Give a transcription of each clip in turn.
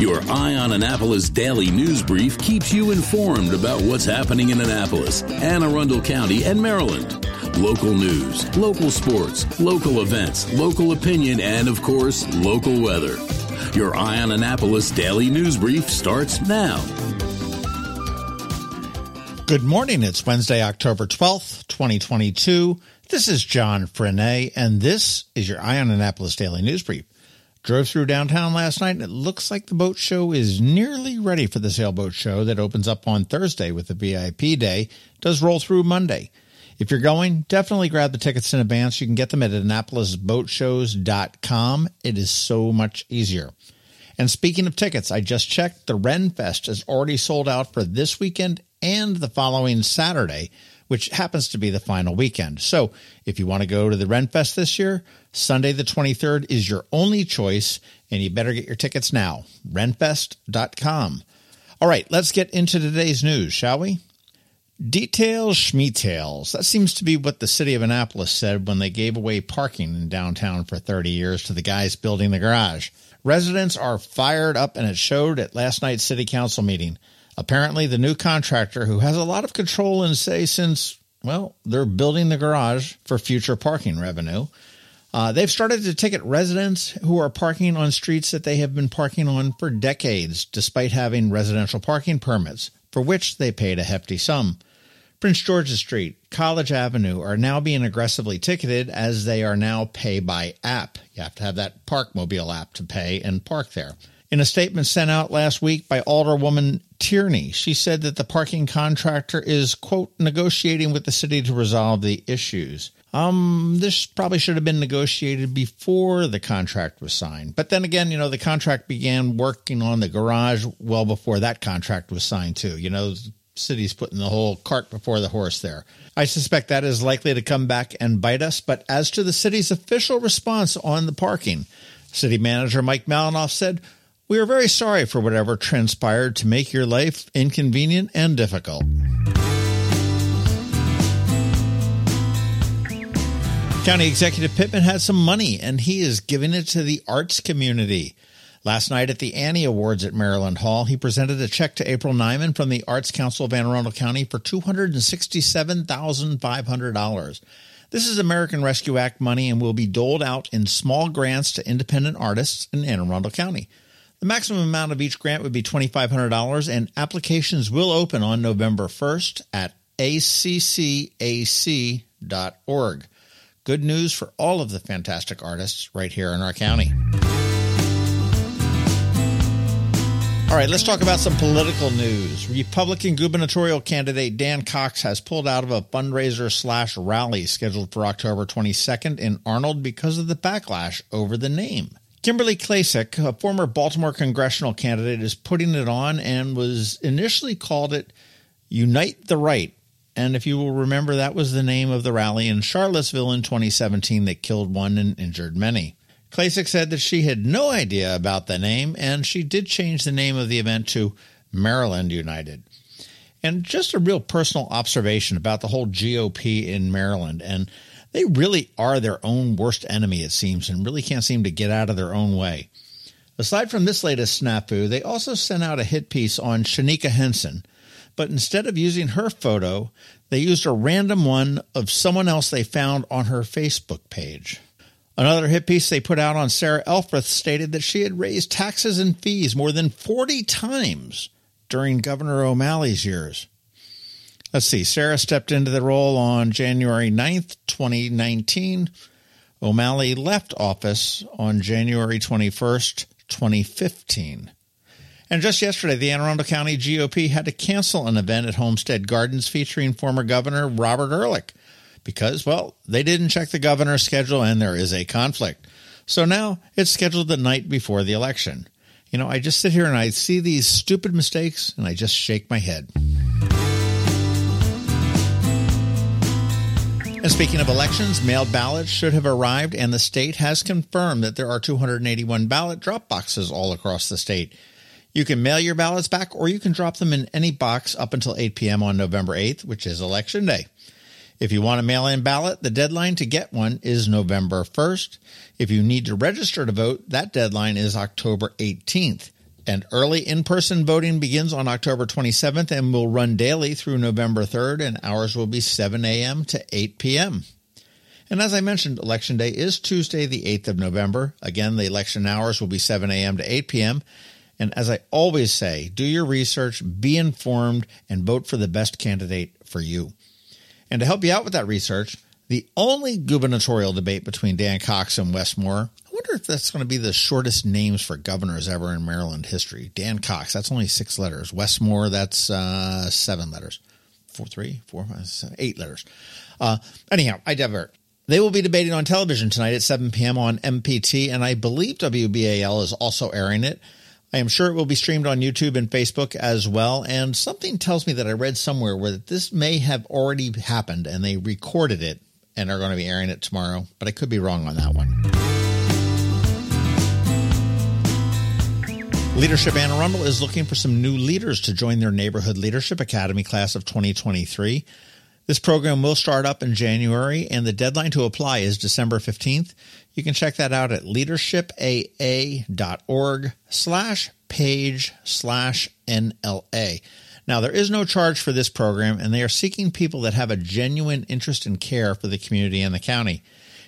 Your Eye on Annapolis daily news brief keeps you informed about what's happening in Annapolis, Anne Arundel County, and Maryland. Local news, local sports, local events, local opinion, and of course, local weather. Your Eye on Annapolis daily news brief starts now. Good morning. It's Wednesday, October 12th, 2022. This is John Frenaye, and this is your Eye on Annapolis daily news brief. Drove through downtown last night and it looks like the boat show is nearly ready for the sailboat show that opens up on Thursday with the VIP day. does roll through Monday. If you're going, definitely grab the tickets in advance. You can get them at AnnapolisBoatShows.com. It is so much easier. And speaking of tickets, I just checked. The Rennfest is already sold out for this weekend and the following Saturday which happens to be the final weekend. So if you want to go to the Rennfest this year, Sunday the 23rd is your only choice, and you better get your tickets now. Rennfest.com. All right, let's get into today's news, shall we? Details, schmetails. That seems to be what the city of Annapolis said when they gave away parking in downtown for 30 years to the guys building the garage. Residents are fired up, and it showed at last night's city council meeting. Apparently, the new contractor, who has a lot of control and say since, well, they're building the garage for future parking revenue, uh, they've started to ticket residents who are parking on streets that they have been parking on for decades, despite having residential parking permits, for which they paid a hefty sum. Prince George's Street, College Avenue are now being aggressively ticketed as they are now pay by app. You have to have that Parkmobile app to pay and park there. In a statement sent out last week by Alderwoman Tierney, she said that the parking contractor is, quote, negotiating with the city to resolve the issues. Um, this probably should have been negotiated before the contract was signed. But then again, you know, the contract began working on the garage well before that contract was signed, too. You know, the city's putting the whole cart before the horse there. I suspect that is likely to come back and bite us. But as to the city's official response on the parking, City Manager Mike Mallinoff said, we are very sorry for whatever transpired to make your life inconvenient and difficult. County Executive Pittman has some money and he is giving it to the arts community. Last night at the Annie Awards at Maryland Hall, he presented a check to April Nyman from the Arts Council of Anne Arundel County for $267,500. This is American Rescue Act money and will be doled out in small grants to independent artists in Anne Arundel County. The maximum amount of each grant would be $2,500, and applications will open on November 1st at accac.org. Good news for all of the fantastic artists right here in our county. All right, let's talk about some political news. Republican gubernatorial candidate Dan Cox has pulled out of a fundraiser slash rally scheduled for October 22nd in Arnold because of the backlash over the name. Kimberly Klacik, a former Baltimore congressional candidate, is putting it on and was initially called it Unite the Right. And if you will remember, that was the name of the rally in Charlottesville in 2017 that killed one and injured many. Klacik said that she had no idea about the name, and she did change the name of the event to Maryland United. And just a real personal observation about the whole GOP in Maryland and they really are their own worst enemy, it seems, and really can't seem to get out of their own way. Aside from this latest snafu, they also sent out a hit piece on Shaneka Henson, but instead of using her photo, they used a random one of someone else they found on her Facebook page. Another hit piece they put out on Sarah Elfreth stated that she had raised taxes and fees more than 40 times during Governor O'Malley's years. Let's see. Sarah stepped into the role on January 9th, 2019. O'Malley left office on January 21st, 2015. And just yesterday, the Anne Arundel County GOP had to cancel an event at Homestead Gardens featuring former Governor Robert Ehrlich because, well, they didn't check the governor's schedule and there is a conflict. So now it's scheduled the night before the election. You know, I just sit here and I see these stupid mistakes and I just shake my head. Speaking of elections, mailed ballots should have arrived, and the state has confirmed that there are 281 ballot drop boxes all across the state. You can mail your ballots back, or you can drop them in any box up until 8 p.m. on November 8th, which is Election Day. If you want a mail in ballot, the deadline to get one is November 1st. If you need to register to vote, that deadline is October 18th. And early in person voting begins on October 27th and will run daily through November 3rd, and hours will be 7 a.m. to 8 p.m. And as I mentioned, Election Day is Tuesday, the 8th of November. Again, the election hours will be 7 a.m. to 8 p.m. And as I always say, do your research, be informed, and vote for the best candidate for you. And to help you out with that research, the only gubernatorial debate between Dan Cox and Wes Moore wonder if that's going to be the shortest names for governors ever in Maryland history. Dan Cox, that's only six letters. Wes Moore, that's uh, seven letters. Four, three, four, five, seven, eight letters. Uh, anyhow, I divert. They will be debating on television tonight at 7 p.m. on MPT, and I believe WBAL is also airing it. I am sure it will be streamed on YouTube and Facebook as well. And something tells me that I read somewhere where this may have already happened and they recorded it and are going to be airing it tomorrow, but I could be wrong on that one. Leadership Anne Arundel is looking for some new leaders to join their Neighborhood Leadership Academy class of 2023. This program will start up in January, and the deadline to apply is December 15th. You can check that out at leadershipaa.org slash page slash NLA. Now, there is no charge for this program, and they are seeking people that have a genuine interest in care for the community and the county.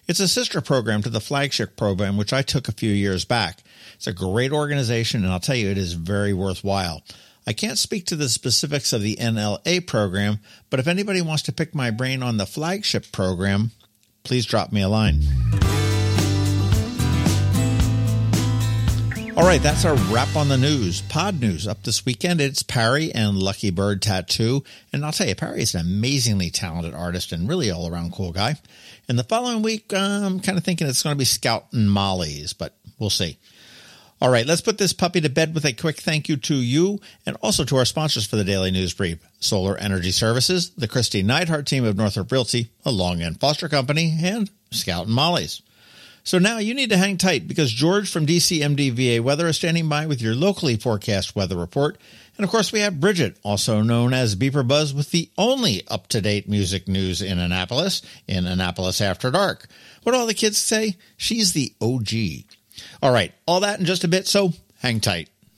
It's a sister program to the flagship program, which I took a few years back. It's a great organization, and I'll tell you, it is very worthwhile. I can't speak to the specifics of the NLA program, but if anybody wants to pick my brain on the flagship program, please drop me a line. All right, that's our wrap on the news. Pod news up this weekend. It's Parry and Lucky Bird Tattoo. And I'll tell you, Parry is an amazingly talented artist and really all around cool guy. And the following week, uh, I'm kind of thinking it's going to be Scout and Molly's, but we'll see. All right, let's put this puppy to bed with a quick thank you to you and also to our sponsors for the Daily News Brief Solar Energy Services, the Kristi Neidhardt team of Northrop Realty, a Long and Foster Company, and Scout and Molly's. So now you need to hang tight because George from DCMD VA Weather is standing by with your locally forecast weather report. And of course, we have Bridget, also known as BeeprBuzz, with the only up to date music news in Annapolis, in Annapolis After Dark. What all the kids say? She's the OG. All right, all that in just a bit, so hang tight.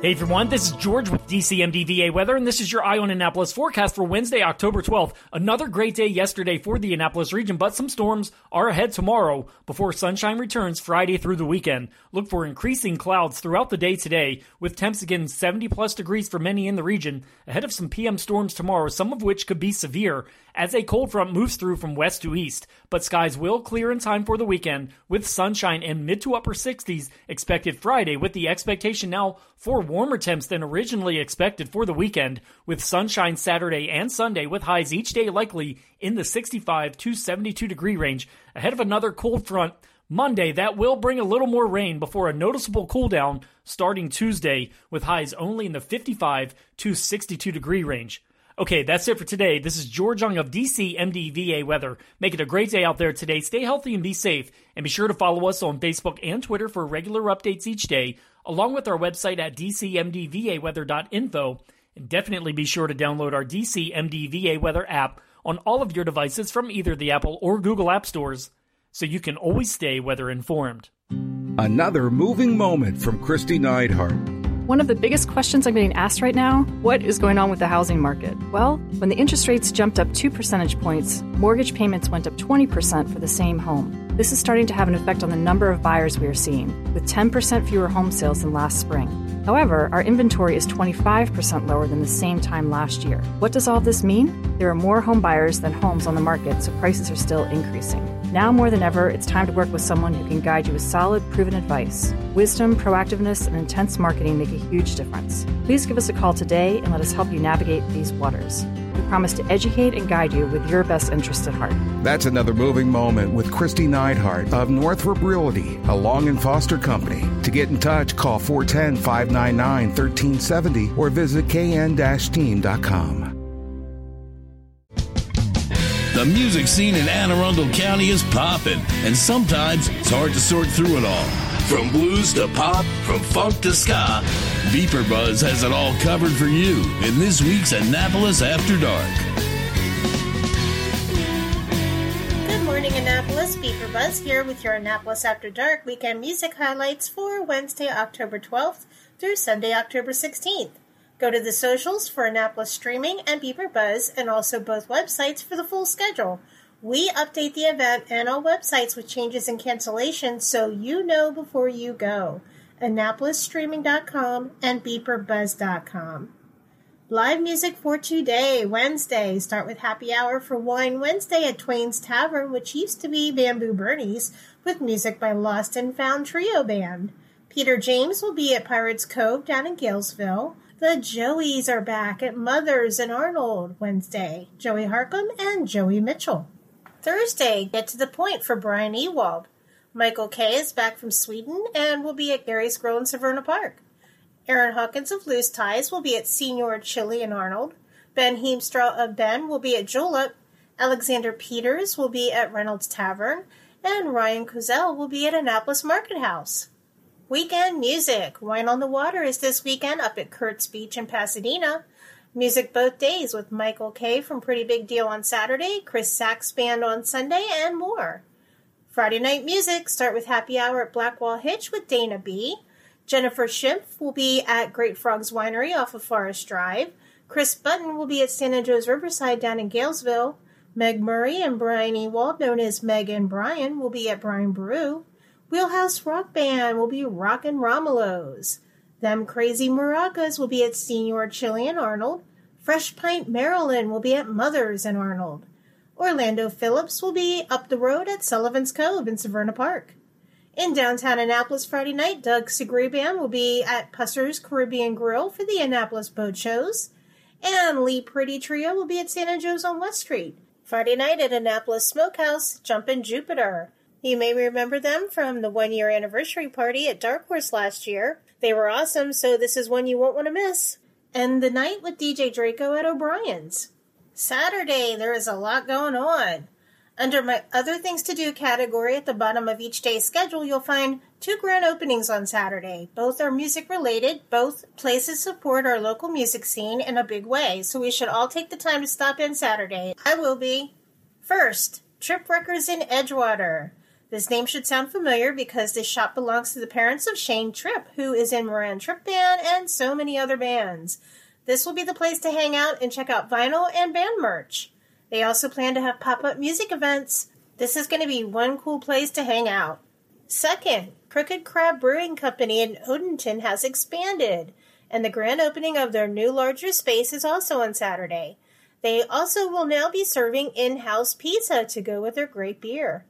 Hey everyone, this is George with DCMDVA Weather, and this is your Eye on Annapolis forecast for Wednesday, October 12th. Another great day yesterday for the Annapolis region, but some storms are ahead tomorrow before sunshine returns Friday through the weekend. Look for increasing clouds throughout the day today, with temps again 70 plus degrees for many in the region, ahead of some PM storms tomorrow, some of which could be severe as a cold front moves through from west to east. But skies will clear in time for the weekend, with sunshine and mid to upper 60s expected Friday, with the expectation now for warmer temps than originally expected for the weekend, with sunshine Saturday and Sunday, with highs each day likely in the 65 to 72 degree range, ahead of another cold front. Monday, that will bring a little more rain before a noticeable cool down starting Tuesday, with highs only in the 55 to 62 degree range. Okay, that's it for today. This is George Young of DC MDVA Weather. Make it a great day out there today. Stay healthy and be safe. And be sure to follow us on Facebook and Twitter for regular updates each day. Along with our website at dcmdvaweather.info. And definitely be sure to download our DCMDVA Weather app on all of your devices from either the Apple or Google App Stores so you can always stay weather informed. Another moving moment from Kristi Neidhardt. One of the biggest questions I'm getting asked right now what is going on with the housing market? Well, when the interest rates jumped up two percentage points, mortgage payments went up 20% for the same home. This is starting to have an effect on the number of buyers we are seeing, with 10% fewer home sales than last spring. However, our inventory is 25% lower than the same time last year. What does all this mean? There are more home buyers than homes on the market, so prices are still increasing. Now more than ever, it's time to work with someone who can guide you with solid, proven advice. Wisdom, proactiveness, and intense marketing make a huge difference. Please give us a call today and let us help you navigate these waters. We promise to educate and guide you with your best interest at heart. That's another moving moment with Kristi Neidhardt of Northrop Realty, a Long and Foster company. To get in touch, call 410 599 1370 or visit kn-team.com. The music scene in Anne Arundel County is popping, and sometimes it's hard to sort through it all. From blues to pop, from funk to ska, BeeprBuzz has it all covered for you in this week's Annapolis After Dark. Good morning, Annapolis. BeeprBuzz here with your Annapolis After Dark weekend music highlights for Wednesday, October 12th through Sunday, October 16th. Go to the socials for Annapolis Streaming and BeeprBuzz, and also both websites for the full schedule. We update the event and all websites with changes and cancellations so you know before you go. AnnapolisStreaming.com and BeeprBuzz.com. Live music for today, Wednesday. Start with happy hour for Wine Wednesday at Twain's Tavern, which used to be Bamboo Bernie's, with music by Lost and Found Trio Band. Peter James will be at Pirates Cove down in Galesville. The Joeys are back at Mother's and Arnold Wednesday. Joey Harcum and Joey Mitchell. Thursday, get to the point for Brian Ewald. Michael Kay is back from Sweden and will be at Gary's Grill in Severna Park. Aaron Hawkins of Loose Ties will be at Senior Chili in Arnold. Ben Heemstra of Ben will be at Julep. Alexander Peters will be at Reynolds Tavern. And Ryan Kozel will be at Annapolis Market House. Weekend music. Wine on the Water is this weekend up at Kurtz's Beach in Pasadena. Music both days with Michael Kay from Pretty Big Deal on Saturday, Chris Sachs Band on Sunday, and more. Friday night music start with happy hour at Blackwall Hitch with Dana B. Jennifer Schimpf will be at Great Frogs Winery off of Forest Drive. Chris Button will be at San Andreas Riverside down in Galesville. Meg Murray and Brian Ewald, known as Meg and Brian, will be at Brian Boru. Wheelhouse Rock Band will be rockin' Romulo's. Them Crazy Maracas will be at Senior Chili in Arnold. Fresh Pint Maryland will be at Mother's and Arnold. Orlando Phillips will be up the road at Sullivan's Cove in Severna Park. In downtown Annapolis Friday night, Doug Segre Band will be at Pusser's Caribbean Grill for the Annapolis Boat Shows. And Lee Pretty Trio will be at Stan and Joe's on West Street. Friday night at Annapolis Smokehouse, Jumpin' Jupiter. You may remember them from the one year anniversary party at Dark Horse last year. They were awesome, so this is one you won't want to miss. And the night with DJ Draco at O'Brien's. Saturday, there is a lot going on. Under my other things to do category at the bottom of each day's schedule, you'll find two grand openings on Saturday. Both are music related. Both places support our local music scene in a big way, so we should all take the time to stop in Saturday. I will be. First, Trip Records in Edgewater. This name should sound familiar because this shop belongs to the parents of Shane Tripp, who is in Moran Tripp Band and so many other bands. This will be the place to hang out and check out vinyl and band merch. They also plan to have pop up music events. This is going to be one cool place to hang out. Second, Crooked Crab Brewing Company in Odenton has expanded, and the grand opening of their new larger space is also on Saturday. They also will now be serving in house pizza to go with their great beer.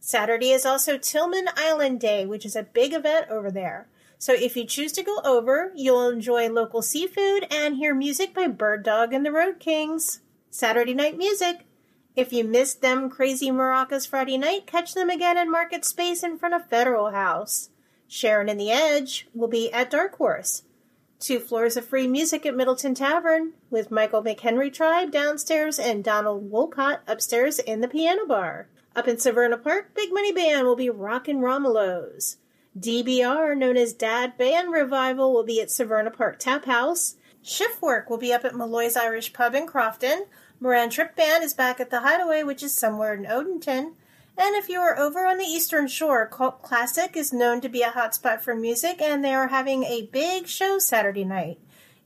Saturday is also Tilghman Island Day, which is a big event over there. So if you choose to go over, you'll enjoy local seafood and hear music by Bird Dog and the Road Kings. Saturday night music. If you missed them crazy maracas Friday night, catch them again in Market Space in front of Federal House. Sharon and the Edge will be at Dark Horse. Two floors of free music at Middleton Tavern with Michael McHenry Tribe downstairs and Donald Wolcott upstairs in the piano bar. Up in Severna Park, Big Money Band will be rockin' Romulo's. DBR, known as Dad Band Revival, will be at Severna Park Tap House. Shift Work will be up at Malloy's Irish Pub in Crofton. Moran Tripp Band is back at the Hideaway, which is somewhere in Odenton. And if you are over on the Eastern Shore, Cult Classic is known to be a hotspot for music, and they are having a big show Saturday night.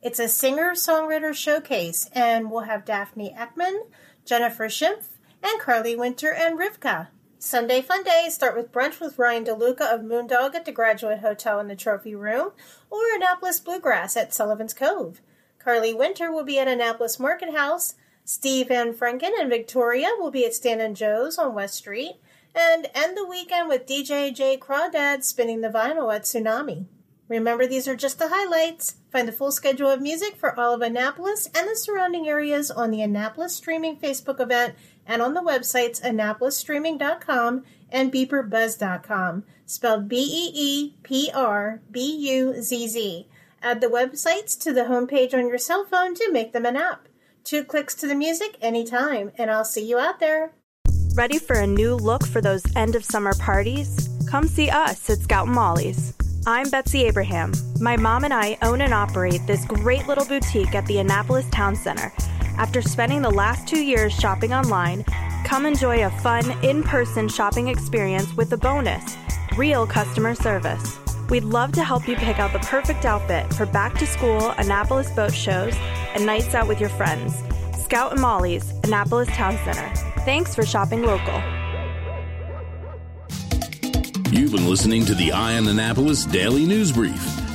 It's a singer songwriter showcase, and we'll have Daphne Ekman, Jennifer Schimpf, and Carly Winter and Rivka. Sunday Fun Day start with brunch with Ryan DeLuca of Moondog at the Graduate Hotel in the Trophy Room, or Annapolis Bluegrass at Sullivan's Cove. Carly Winter will be at Annapolis Market House. Steve Van Franken and Victoria will be at Stan and Joe's on West Street. And end the weekend with DJ J Crawdad spinning the vinyl at Tsunami. Remember, these are just the highlights. Find the full schedule of music for all of Annapolis and the surrounding areas on the Annapolis Streaming Facebook event and on the websites annapolisstreaming.com and beeprbuzz.com, spelled B E E P R B U Z Z. Add the websites to the homepage on your cell phone to make them an app. Two clicks to the music anytime, and I'll see you out there. Ready for a new look for those end of summer parties? Come see us at Scout and Molly's. I'm Betsy Abraham. My mom and I own and operate this great little boutique at the Annapolis Town Center. After spending the last two years shopping online, come enjoy a fun, in person shopping experience with a bonus real customer service. We'd love to help you pick out the perfect outfit for back to school, Annapolis boat shows, and nights out with your friends. Scout and Molly's, Annapolis Town Center. Thanks for shopping local. You've been listening to the Eye on Annapolis Daily News Brief.